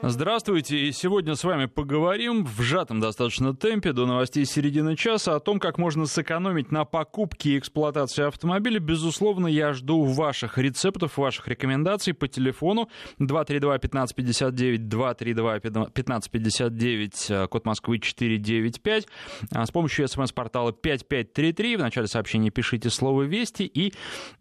Здравствуйте, и сегодня с вами поговорим в сжатом достаточно темпе до новостей середины часа о том, как можно сэкономить на покупке и эксплуатации автомобиля. Безусловно, я жду ваших рецептов, ваших рекомендаций по телефону 232-1559, 232-1559, код Москвы 495. А с помощью смс-портала 5533 в начале сообщения пишите слово «Вести» и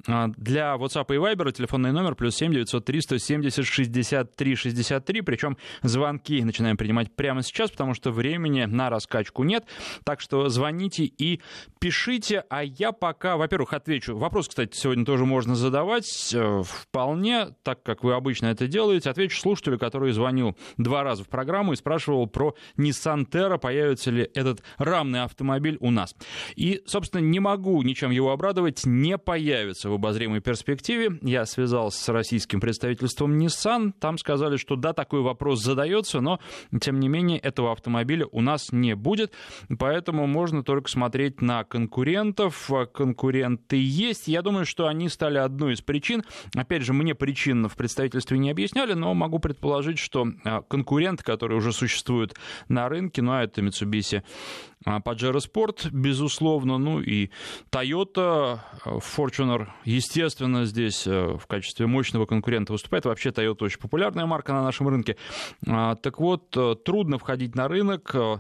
а, для WhatsApp и Viber телефонный номер плюс 7 903 170 63 63, причем причем звонки начинаем принимать прямо сейчас, потому что времени на раскачку нет. Так что звоните и пишите, а я пока, во-первых, отвечу. Вопрос, кстати, сегодня тоже можно задавать э, вполне, так как вы обычно это делаете. Отвечу слушателю, который звонил два раза в программу и спрашивал про Nissan Terra, появится ли этот рамный автомобиль у нас. И, собственно, не могу ничем его обрадовать, не появится в обозримой перспективе. Я связался с российским представительством Nissan, там сказали, что да, такой вопрос вопрос задается, но, тем не менее, этого автомобиля у нас не будет, поэтому можно только смотреть на конкурентов. Конкуренты есть. Я думаю, что они стали одной из причин. Опять же, мне причин в представительстве не объясняли, но могу предположить, что а, конкурент, который уже существует на рынке, ну, а это Mitsubishi Pajero Sport, безусловно, ну и Toyota, Fortuner, естественно, здесь э, в качестве мощного конкурента выступает. Вообще Toyota очень популярная марка на нашем рынке. А, так вот, э, трудно входить на рынок э,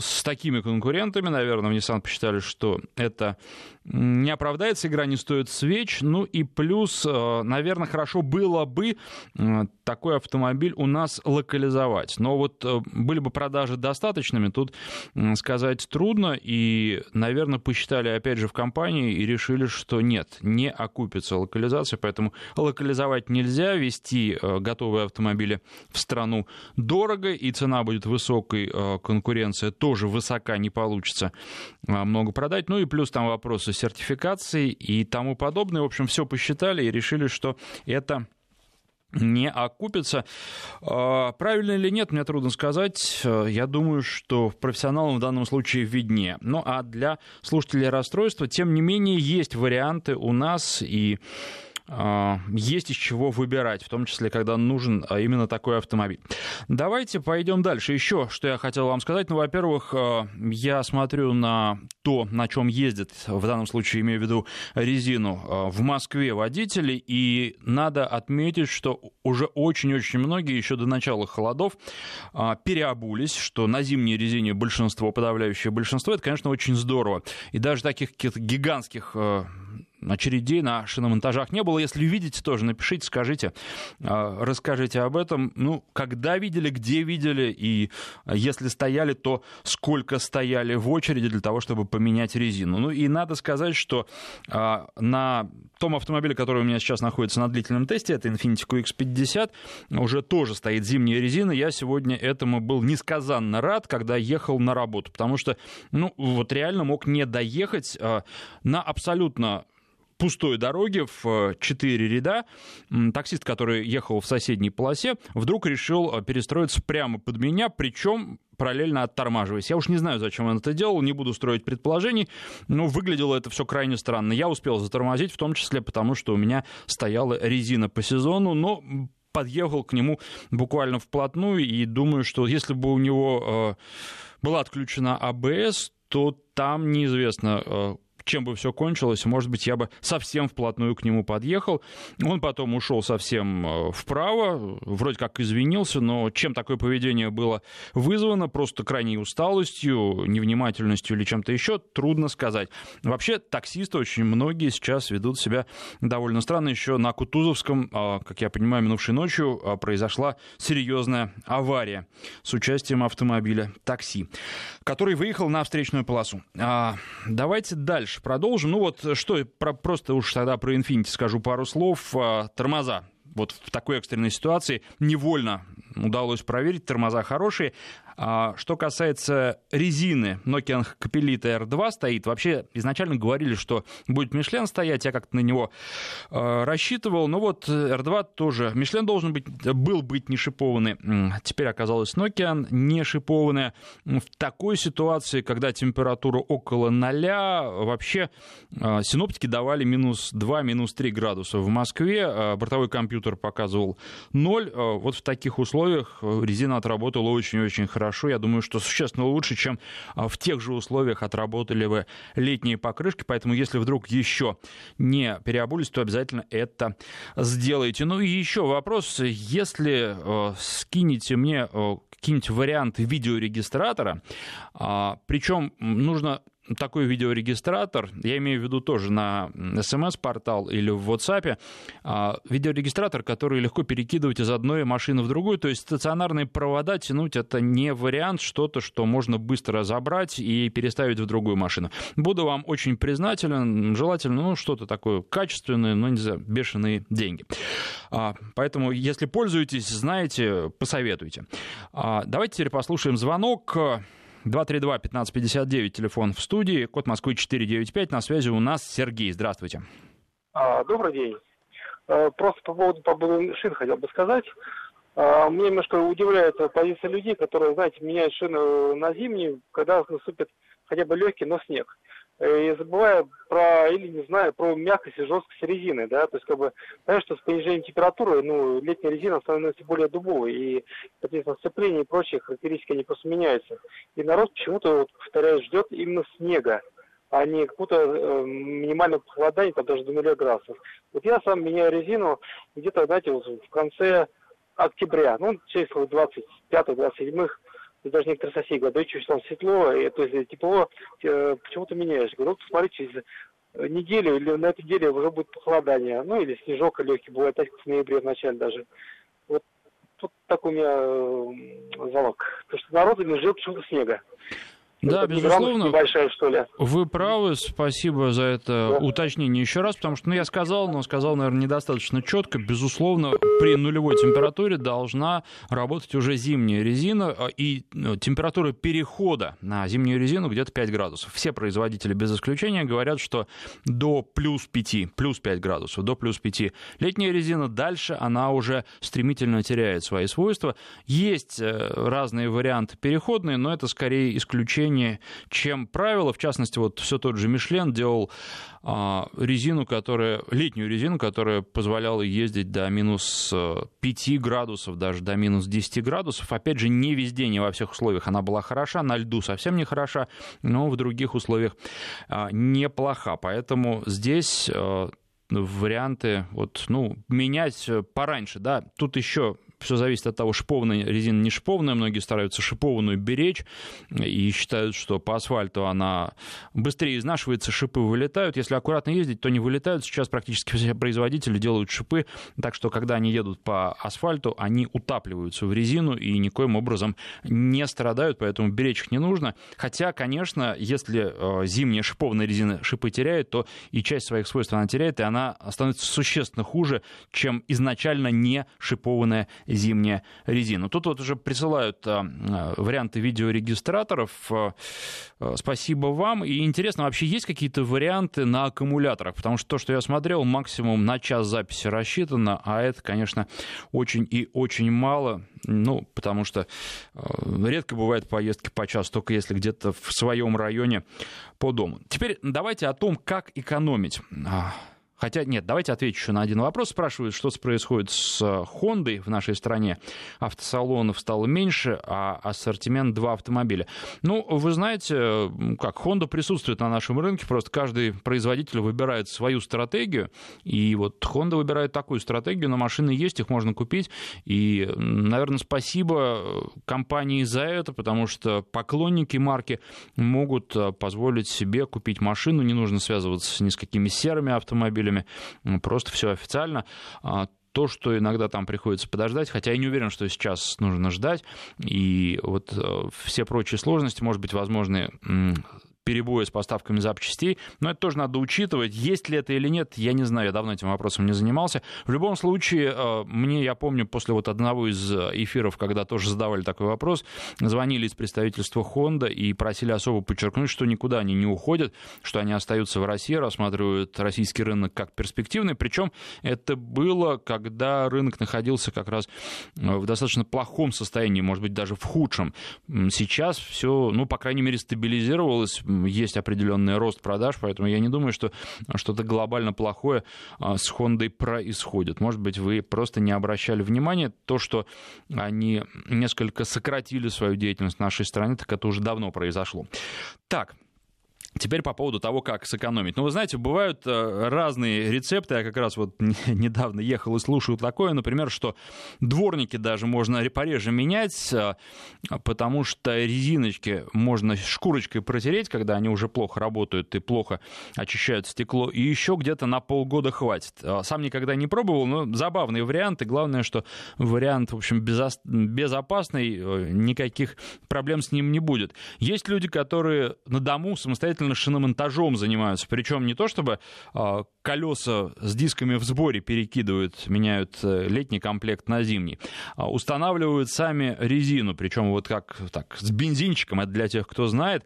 с такими конкурентами. Наверное, в Nissan посчитали, что это не оправдается, игра не стоит свеч. Ну и плюс, наверное, хорошо было бы такой автомобиль у нас локализовать. Но вот были бы продажи достаточными, тут сказать трудно, и, наверное, посчитали, опять же, в компании и решили, что нет, не окупится локализация, поэтому локализовать нельзя, вести э, готовые автомобили в страну дорого, и цена будет высокой, э, конкуренция тоже высока, не получится э, много продать, ну и плюс там вопросы сертификации и тому подобное. В общем, все посчитали и решили, что это не окупится. А, правильно или нет, мне трудно сказать. Я думаю, что профессионалам в данном случае виднее. Ну а для слушателей расстройства, тем не менее, есть варианты у нас и есть из чего выбирать, в том числе, когда нужен а, именно такой автомобиль. Давайте пойдем дальше. Еще, что я хотел вам сказать. Ну, во-первых, а, я смотрю на то, на чем ездят, в данном случае имею в виду резину, в Москве водители, и надо отметить, что уже очень-очень многие еще до начала холодов переобулись, что на зимней резине большинство, подавляющее большинство, это, конечно, очень здорово. И даже таких гигантских очередей на шиномонтажах не было. Если видите, тоже напишите, скажите, а, расскажите об этом. Ну, когда видели, где видели, и если стояли, то сколько стояли в очереди для того, чтобы поменять резину. Ну, и надо сказать, что а, на том автомобиле, который у меня сейчас находится на длительном тесте, это Infiniti QX50, уже тоже стоит зимняя резина. Я сегодня этому был несказанно рад, когда ехал на работу, потому что, ну, вот реально мог не доехать а, на абсолютно пустой дороге в э, четыре ряда таксист, который ехал в соседней полосе, вдруг решил э, перестроиться прямо под меня, причем параллельно оттормаживаясь. Я уж не знаю, зачем он это делал, не буду строить предположений, но выглядело это все крайне странно. Я успел затормозить, в том числе потому, что у меня стояла резина по сезону, но подъехал к нему буквально вплотную, и думаю, что если бы у него э, была отключена АБС, то там неизвестно, э, чем бы все кончилось, может быть, я бы совсем вплотную к нему подъехал. Он потом ушел совсем э, вправо, вроде как извинился, но чем такое поведение было вызвано, просто крайней усталостью, невнимательностью или чем-то еще, трудно сказать. Вообще, таксисты очень многие сейчас ведут себя довольно странно. Еще на Кутузовском, а, как я понимаю, минувшей ночью а, произошла серьезная авария с участием автомобиля такси, который выехал на встречную полосу. А, давайте дальше дальше продолжим. Ну вот что, про, просто уж тогда про Infinity скажу пару слов. А, тормоза вот в такой экстренной ситуации невольно удалось проверить, тормоза хорошие. А, что касается резины, Nokian Capelita R2 стоит. Вообще, изначально говорили, что будет Мишлен стоять, я как-то на него э, рассчитывал. Но вот R2 тоже. Мишлен должен быть, был быть не шипованный. Теперь оказалось Nokian не шипованная. В такой ситуации, когда температура около ноля, вообще э, синоптики давали минус 2, минус 3 градуса. В Москве э, бортовой компьютер показывал 0. Э, вот в таких условиях резина отработала очень-очень хорошо. Я думаю, что существенно лучше, чем э, в тех же условиях отработали бы летние покрышки. Поэтому, если вдруг еще не переобулись, то обязательно это сделайте. Ну и еще вопрос. Если скинете мне какие-нибудь варианты видеорегистратора, причем нужно такой видеорегистратор, я имею в виду тоже на смс-портал или в WhatsApp, а, видеорегистратор, который легко перекидывать из одной машины в другую, то есть стационарные провода тянуть это не вариант, что-то, что можно быстро забрать и переставить в другую машину. Буду вам очень признателен, желательно, ну, что-то такое качественное, но не за бешеные деньги. А, поэтому, если пользуетесь, знаете, посоветуйте. А, давайте теперь послушаем звонок. 232-1559, телефон в студии, код Москвы 495, на связи у нас Сергей. Здравствуйте. А, добрый день. А, просто по поводу, по шин хотел бы сказать. А, мне немножко удивляет позиция людей, которые, знаете, меняют шины на зимние, когда наступит хотя бы легкий, но снег. Э, и забывая про, или не знаю, про мягкость и жесткость резины, да, то есть, как бы, понятно, что с понижением температуры, ну, летняя резина становится более дубовой, и, соответственно, сцепление и прочие характеристики, они просто меняются. И народ почему-то, вот, повторяю, ждет именно снега, а не какого-то э, минимального похолодания, там даже до 0 градусов. Вот я сам меняю резину где-то, знаете, вот в конце октября, ну, число 25-27 даже некоторые соседи говорят, да что, там светло, и, то есть тепло, э, почему-то меняешь. Говорю, вот посмотри, через неделю или на этой неделе уже будет похолодание, ну или снежок легкий, бывает так в ноябре в начале даже. Вот тут такой у меня залог. Потому что народ не жил почему-то снега. Да, безусловно. Небольшая, что ли. Вы правы, спасибо за это да. уточнение еще раз, потому что, ну, я сказал, но сказал, наверное, недостаточно четко. Безусловно, при нулевой температуре должна работать уже зимняя резина, а, и ну, температура перехода на зимнюю резину где-то 5 градусов. Все производители без исключения говорят, что до плюс 5, плюс 5 градусов, до плюс 5. Летняя резина дальше, она уже стремительно теряет свои свойства. Есть э, разные варианты переходные, но это скорее исключение исключение, чем правило. В частности, вот все тот же Мишлен делал а, резину, которая, летнюю резину, которая позволяла ездить до минус 5 э, градусов, даже до минус 10 градусов. Опять же, не везде, не во всех условиях она была хороша, на льду совсем не хороша, но в других условиях а, неплоха. Поэтому здесь э, варианты вот, ну, менять пораньше, да. Тут еще все зависит от того, шипованная резина, не шипованная. Многие стараются шипованную беречь и считают, что по асфальту она быстрее изнашивается, шипы вылетают. Если аккуратно ездить, то не вылетают. Сейчас практически все производители делают шипы, так что когда они едут по асфальту, они утапливаются в резину и никоим образом не страдают, поэтому беречь их не нужно. Хотя, конечно, если э, зимняя шипованная резина шипы теряет, то и часть своих свойств она теряет, и она становится существенно хуже, чем изначально не шипованная зимняя резина. Тут вот уже присылают а, а, варианты видеорегистраторов. А, спасибо вам. И интересно, вообще есть какие-то варианты на аккумуляторах? Потому что то, что я смотрел, максимум на час записи рассчитано, а это, конечно, очень и очень мало. Ну, потому что редко бывают поездки по часу, только если где-то в своем районе по дому. Теперь давайте о том, как экономить. Хотя, нет, давайте отвечу еще на один вопрос. Спрашивают, что происходит с Хондой в нашей стране. Автосалонов стало меньше, а ассортимент два автомобиля. Ну, вы знаете, как Honda присутствует на нашем рынке, просто каждый производитель выбирает свою стратегию, и вот Honda выбирает такую стратегию, но машины есть, их можно купить, и, наверное, спасибо компании за это, потому что поклонники марки могут позволить себе купить машину, не нужно связываться ни с какими серыми автомобилями, автомобилями, просто все официально. А, то, что иногда там приходится подождать, хотя я не уверен, что сейчас нужно ждать, и вот э, все прочие сложности, может быть, возможны перебои с поставками запчастей, но это тоже надо учитывать. Есть ли это или нет, я не знаю, я давно этим вопросом не занимался. В любом случае, э, мне, я помню, после вот одного из эфиров, когда тоже задавали такой вопрос, звонили из представительства Honda и просили особо подчеркнуть, что никуда они не уходят, что они остаются в России, рассматривают российский рынок как перспективный. Причем это было, когда рынок находился как раз э, в достаточно плохом состоянии, может быть, даже в худшем. Сейчас все, ну, по крайней мере, стабилизировалось, есть определенный рост продаж, поэтому я не думаю, что что-то глобально плохое а, с Хондой происходит. Может быть, вы просто не обращали внимания. То, что они несколько сократили свою деятельность в нашей стране, так это уже давно произошло. Так, Теперь по поводу того, как сэкономить. Ну, вы знаете, бывают э, разные рецепты. Я как раз вот недавно ехал и слушал такое, например, что дворники даже можно пореже менять, э, потому что резиночки можно шкурочкой протереть, когда они уже плохо работают и плохо очищают стекло, и еще где-то на полгода хватит. Э, сам никогда не пробовал, но забавный вариант, и главное, что вариант, в общем, безопасный, никаких проблем с ним не будет. Есть люди, которые на дому самостоятельно исключительно шиномонтажом занимаются. Причем не то, чтобы э, колеса с дисками в сборе перекидывают, меняют э, летний комплект на зимний, а устанавливают сами резину, причем вот как так, с бензинчиком, это для тех, кто знает.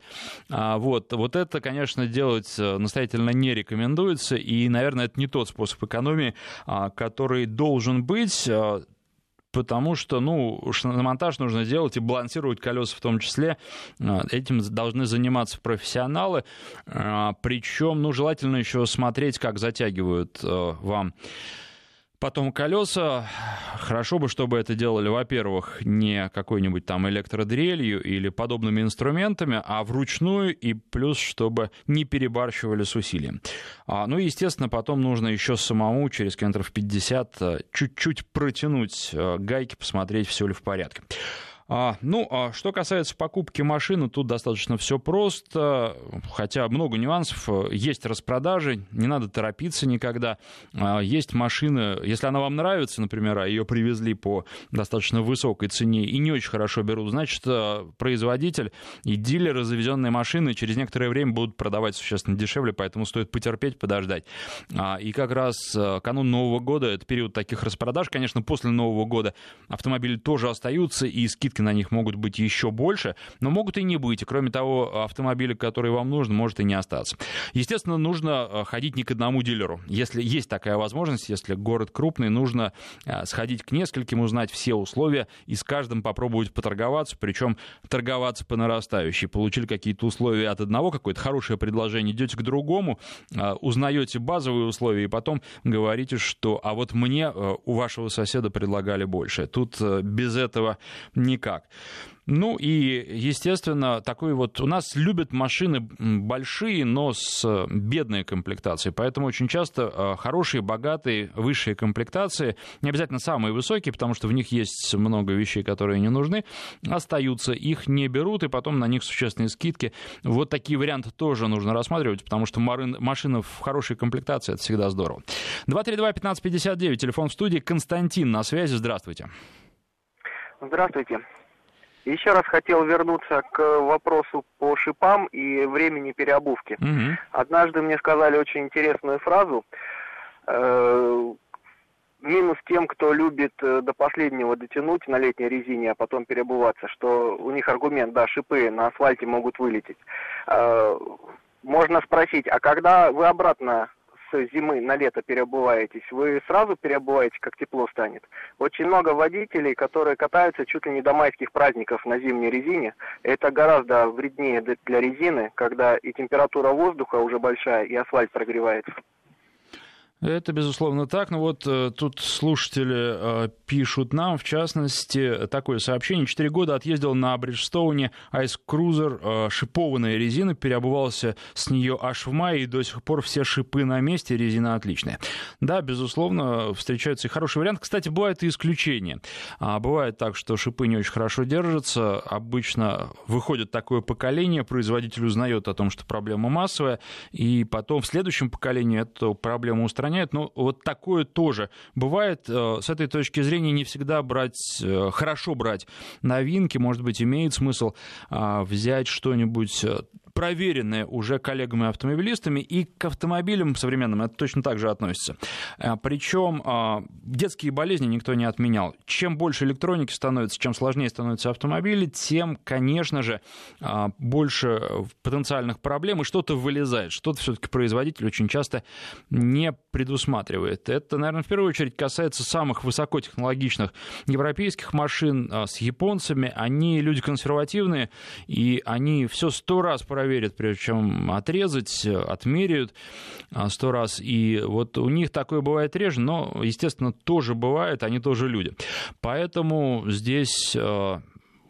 А, вот, вот это, конечно, делать э, настоятельно не рекомендуется, и, наверное, это не тот способ экономии, а, который должен быть потому что, ну, монтаж нужно делать и балансировать колеса в том числе. А, этим должны заниматься профессионалы. А, Причем, ну, желательно еще смотреть, как затягивают э, вам Потом колеса. Хорошо бы, чтобы это делали, во-первых, не какой-нибудь там электродрелью или подобными инструментами, а вручную, и плюс, чтобы не перебарщивали с усилием. А, ну и, естественно, потом нужно еще самому через километров 50 э, чуть-чуть протянуть э, гайки, посмотреть, все ли в порядке. А, ну, а что касается покупки машины, тут достаточно все просто, хотя много нюансов. Есть распродажи, не надо торопиться никогда. А, есть машины, если она вам нравится, например, а ее привезли по достаточно высокой цене и не очень хорошо берут, значит, а, производитель и дилеры завезенные машины через некоторое время будут продавать существенно дешевле, поэтому стоит потерпеть, подождать. И как раз канун Нового года, это период таких распродаж, конечно, после Нового года автомобили тоже остаются, и скидки скидки на них могут быть еще больше, но могут и не быть. Кроме того, автомобиля, который вам нужен, может и не остаться. Естественно, нужно э, ходить не к одному дилеру. Если есть такая возможность, если город крупный, нужно э, сходить к нескольким, узнать все условия и с каждым попробовать поторговаться, причем торговаться по нарастающей. Получили какие-то условия от одного, какое-то хорошее предложение, идете к другому, э, узнаете базовые условия и потом говорите, что а вот мне у вашего соседа предлагали больше. Тут без этого никак никак. Ну и, естественно, такой вот... У нас любят машины большие, но с э, бедной комплектацией. Поэтому очень часто э, хорошие, богатые, высшие комплектации, не обязательно самые высокие, потому что в них есть много вещей, которые не нужны, остаются. Их не берут, и потом на них существенные скидки. Вот такие варианты тоже нужно рассматривать, потому что машина в хорошей комплектации — это всегда здорово. 232-1559, телефон в студии. Константин на связи. Здравствуйте. Здравствуйте. Еще раз хотел вернуться к вопросу по шипам и времени переобувки. Угу. Однажды мне сказали очень интересную фразу. Э, минус тем, кто любит э, до последнего дотянуть на летней резине, а потом переобуваться, что у них аргумент, да, шипы на асфальте могут вылететь. Э, можно спросить, а когда вы обратно с зимы на лето переобуваетесь, вы сразу переобуваете, как тепло станет. Очень много водителей, которые катаются чуть ли не до майских праздников на зимней резине. Это гораздо вреднее для резины, когда и температура воздуха уже большая, и асфальт прогревается. Это, безусловно, так. Но вот э, тут слушатели э, пишут нам, в частности, такое сообщение. Четыре года отъездил на Бриджстоуне Cruiser, э, шипованная резина, переобувался с нее аж в мае, и до сих пор все шипы на месте, резина отличная. Да, безусловно, встречаются и хорошие варианты. Кстати, бывают и исключения. А, бывает так, что шипы не очень хорошо держатся. Обычно выходит такое поколение, производитель узнает о том, что проблема массовая, и потом в следующем поколении эту проблему устраняет устраняют. Но вот такое тоже бывает. Э, с этой точки зрения не всегда брать, э, хорошо брать новинки. Может быть, имеет смысл а, взять что-нибудь э, проверенное уже коллегами-автомобилистами, и к автомобилям современным это точно так же относится. А, Причем а, детские болезни никто не отменял. Чем больше электроники становится, чем сложнее становятся автомобили, тем, конечно же, а, больше потенциальных проблем, и что-то вылезает, что-то все-таки производитель очень часто не предусматривает. Это, наверное, в первую очередь касается самых высокотехнологичных европейских машин с японцами. Они люди консервативные, и они все сто раз проверят, прежде чем отрезать, отмеряют сто раз. И вот у них такое бывает реже, но, естественно, тоже бывает, они тоже люди. Поэтому здесь э,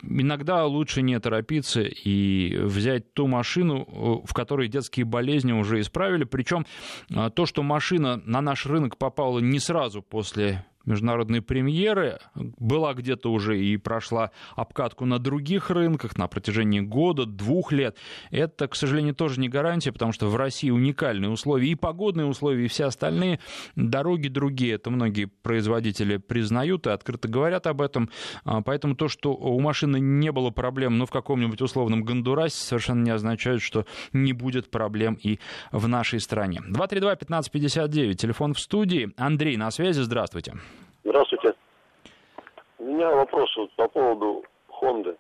иногда лучше не торопиться и взять ту машину, в которой детские болезни уже исправили. Причем э, то, что машина на наш рынок попала не сразу после международные премьеры. Была где-то уже и прошла обкатку на других рынках на протяжении года, двух лет. Это, к сожалению, тоже не гарантия, потому что в России уникальные условия и погодные условия, и все остальные. Дороги другие, это многие производители признают и открыто говорят об этом. А, поэтому то, что у машины не было проблем, но в каком-нибудь условном Гондурасе, совершенно не означает, что не будет проблем и в нашей стране. 232-1559, телефон в студии. Андрей на связи, здравствуйте. Здравствуйте. У меня вопрос вот по поводу Хонды.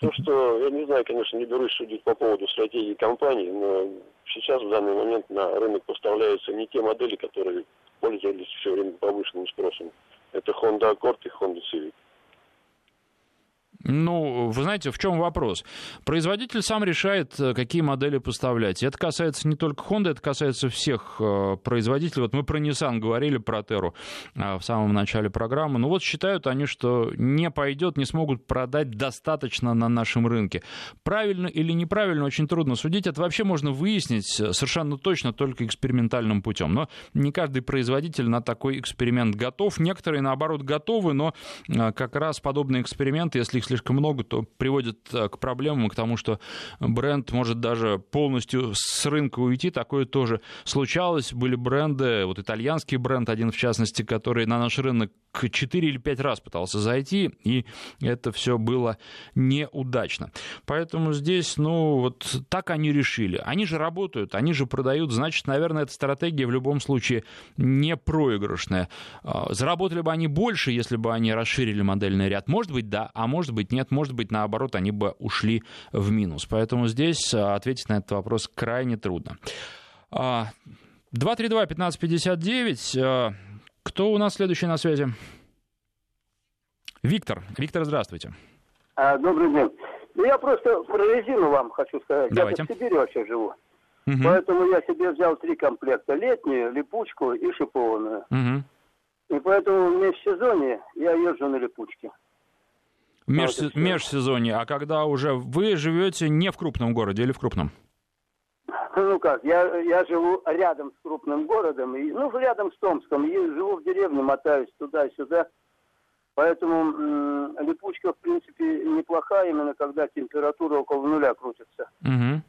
То, что, я не знаю, конечно, не берусь судить по поводу стратегии компании, но сейчас в данный момент на рынок поставляются не те модели, которые пользовались все время повышенным спросом. Это Honda Accord и Honda Civic. Ну, вы знаете, в чем вопрос? Производитель сам решает, э, какие модели поставлять. это касается не только Honda, это касается всех э, производителей. Вот мы про Nissan говорили, про Terra э, в самом начале программы. Ну вот считают они, что не пойдет, не смогут продать достаточно на нашем рынке. Правильно или неправильно, очень трудно судить. Это вообще можно выяснить совершенно точно только экспериментальным путем. Но не каждый производитель на такой эксперимент готов. Некоторые, наоборот, готовы, но как раз подобные эксперименты, если их слишком много, то приводит э, к проблемам, к тому, что бренд может даже полностью с рынка уйти. Такое тоже случалось. Были бренды, вот итальянский бренд один в частности, который на наш рынок 4 или 5 раз пытался зайти, и это все было неудачно. Поэтому здесь, ну, вот так они решили. Они же работают, они же продают, значит, наверное, эта стратегия в любом случае не проигрышная. А, заработали бы они больше, если бы они расширили модельный ряд? Может быть, да, а может быть, нет. Может быть, наоборот, они бы ушли в минус. Поэтому здесь а, ответить на этот вопрос крайне трудно. 232-1559. А, кто у нас следующий на связи? Виктор. Виктор, здравствуйте. А, добрый день. Ну, я просто про резину вам хочу сказать. Давайте. Я в Сибири вообще живу. Угу. Поэтому я себе взял три комплекта. Летнюю, липучку и шипованную. Угу. И поэтому в межсезонье я езжу на липучке. Меж... Межсезонье. А когда уже вы живете не в крупном городе или в крупном? Ну как, я, я живу рядом с крупным городом, и, ну, рядом с Томском, и живу в деревне, мотаюсь туда-сюда. Поэтому м- липучка, в принципе, неплохая, именно когда температура около нуля крутится. Угу.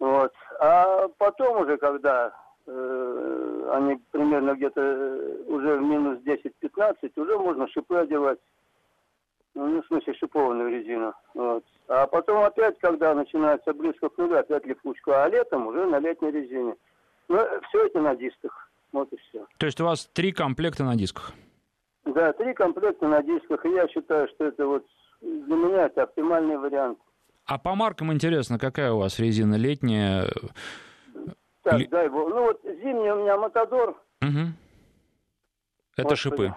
Вот. А потом уже, когда э, они примерно где-то э, уже в минус 10-15, уже можно шипы одевать. Ну, в смысле, шипованную резину. Вот. А потом опять, когда начинается близко к нулю, опять липучку, а летом уже на летней резине. Ну, все это на дисках. Вот и все. То есть у вас три комплекта на дисках? Да, три комплекта на дисках. И я считаю, что это вот для меня это оптимальный вариант. А по маркам интересно, какая у вас резина летняя? Так, Ли... дай бог. Ну вот зимний у меня Матадор. Угу. Это Господи. шипы.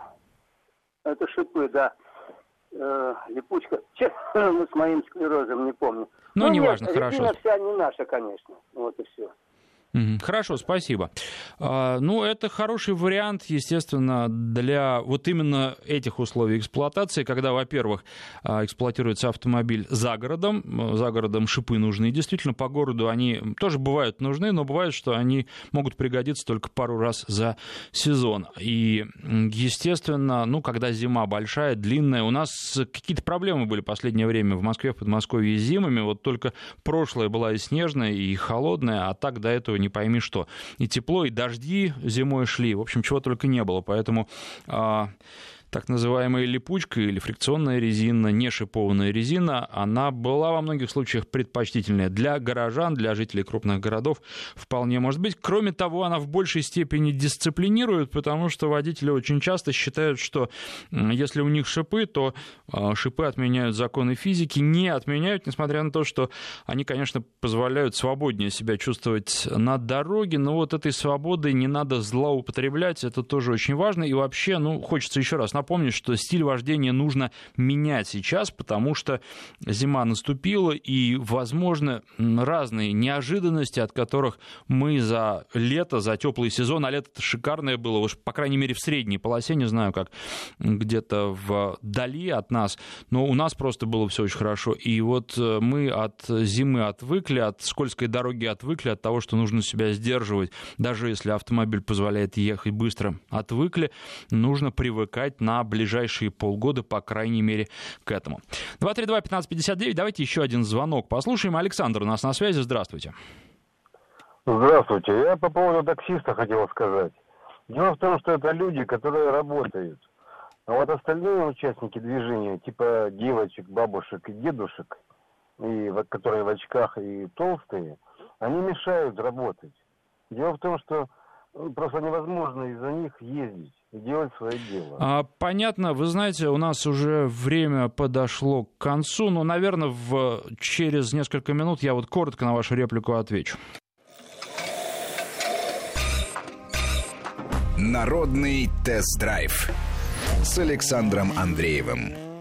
Это шипы, да э, липучка. Честно, с моим склерозом не помню. Ну, ну неважно, хорошо. вся не наша, конечно. Вот и все. Хорошо, спасибо. А, ну, это хороший вариант, естественно, для вот именно этих условий эксплуатации, когда, во-первых, а, эксплуатируется автомобиль за городом, за городом шипы нужны, и действительно по городу они тоже бывают нужны, но бывает, что они могут пригодиться только пару раз за сезон. И, естественно, ну, когда зима большая, длинная, у нас какие-то проблемы были в последнее время в Москве, в Подмосковье с зимами, вот только прошлое была и снежная, и холодная, а так до этого не пойми что. И тепло, и дожди зимой шли, в общем, чего только не было. Поэтому а, так называемая липучка или фрикционная резина, не шипованная резина, она была во многих случаях предпочтительнее для горожан, для жителей крупных городов вполне может быть. Кроме того, она в большей степени дисциплинирует, потому что водители очень часто считают, что если у них шипы, то а, шипы отменяют законы физики, не отменяют, несмотря на то, что они, конечно, позволяют свободнее себя чувствовать на дороге, но вот этой свободой не надо злоупотреблять, это тоже очень важно. И вообще, ну, хочется еще раз напомнить, что стиль вождения нужно менять сейчас, потому что зима наступила, и, возможно, разные неожиданности, от которых мы за лето, за теплый сезон, а лето шикарное было, уж, по крайней мере, в средней полосе, не знаю, как где-то вдали от нас, но у нас просто было все очень хорошо. И вот э, мы от зимы отвыкли, от скользкой дороги отвыкли, от того, что нужно себя сдерживать, даже если автомобиль позволяет ехать быстро, отвыкли, нужно привыкать на ближайшие полгода, по крайней мере, к этому. 232-1559, давайте еще один звонок послушаем. Александр у нас на связи, здравствуйте. Здравствуйте. Я по поводу таксиста хотел сказать. Дело в том, что это люди, которые работают. А вот остальные участники движения, типа девочек, бабушек и дедушек, и, которые в очках и толстые, они мешают работать. Дело в том, что просто невозможно из-за них ездить делать свое дело. А, понятно. Вы знаете, у нас уже время подошло к концу, но, наверное, в... через несколько минут я вот коротко на вашу реплику отвечу. Народный тест-драйв с Александром Андреевым.